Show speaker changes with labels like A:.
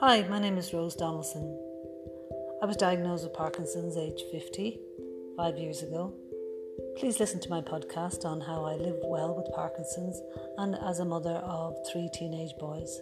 A: Hi, my name is Rose Donaldson. I was diagnosed with Parkinson's age 50 five years ago. Please listen to my podcast on how I live well with Parkinson's and as a mother of three teenage boys.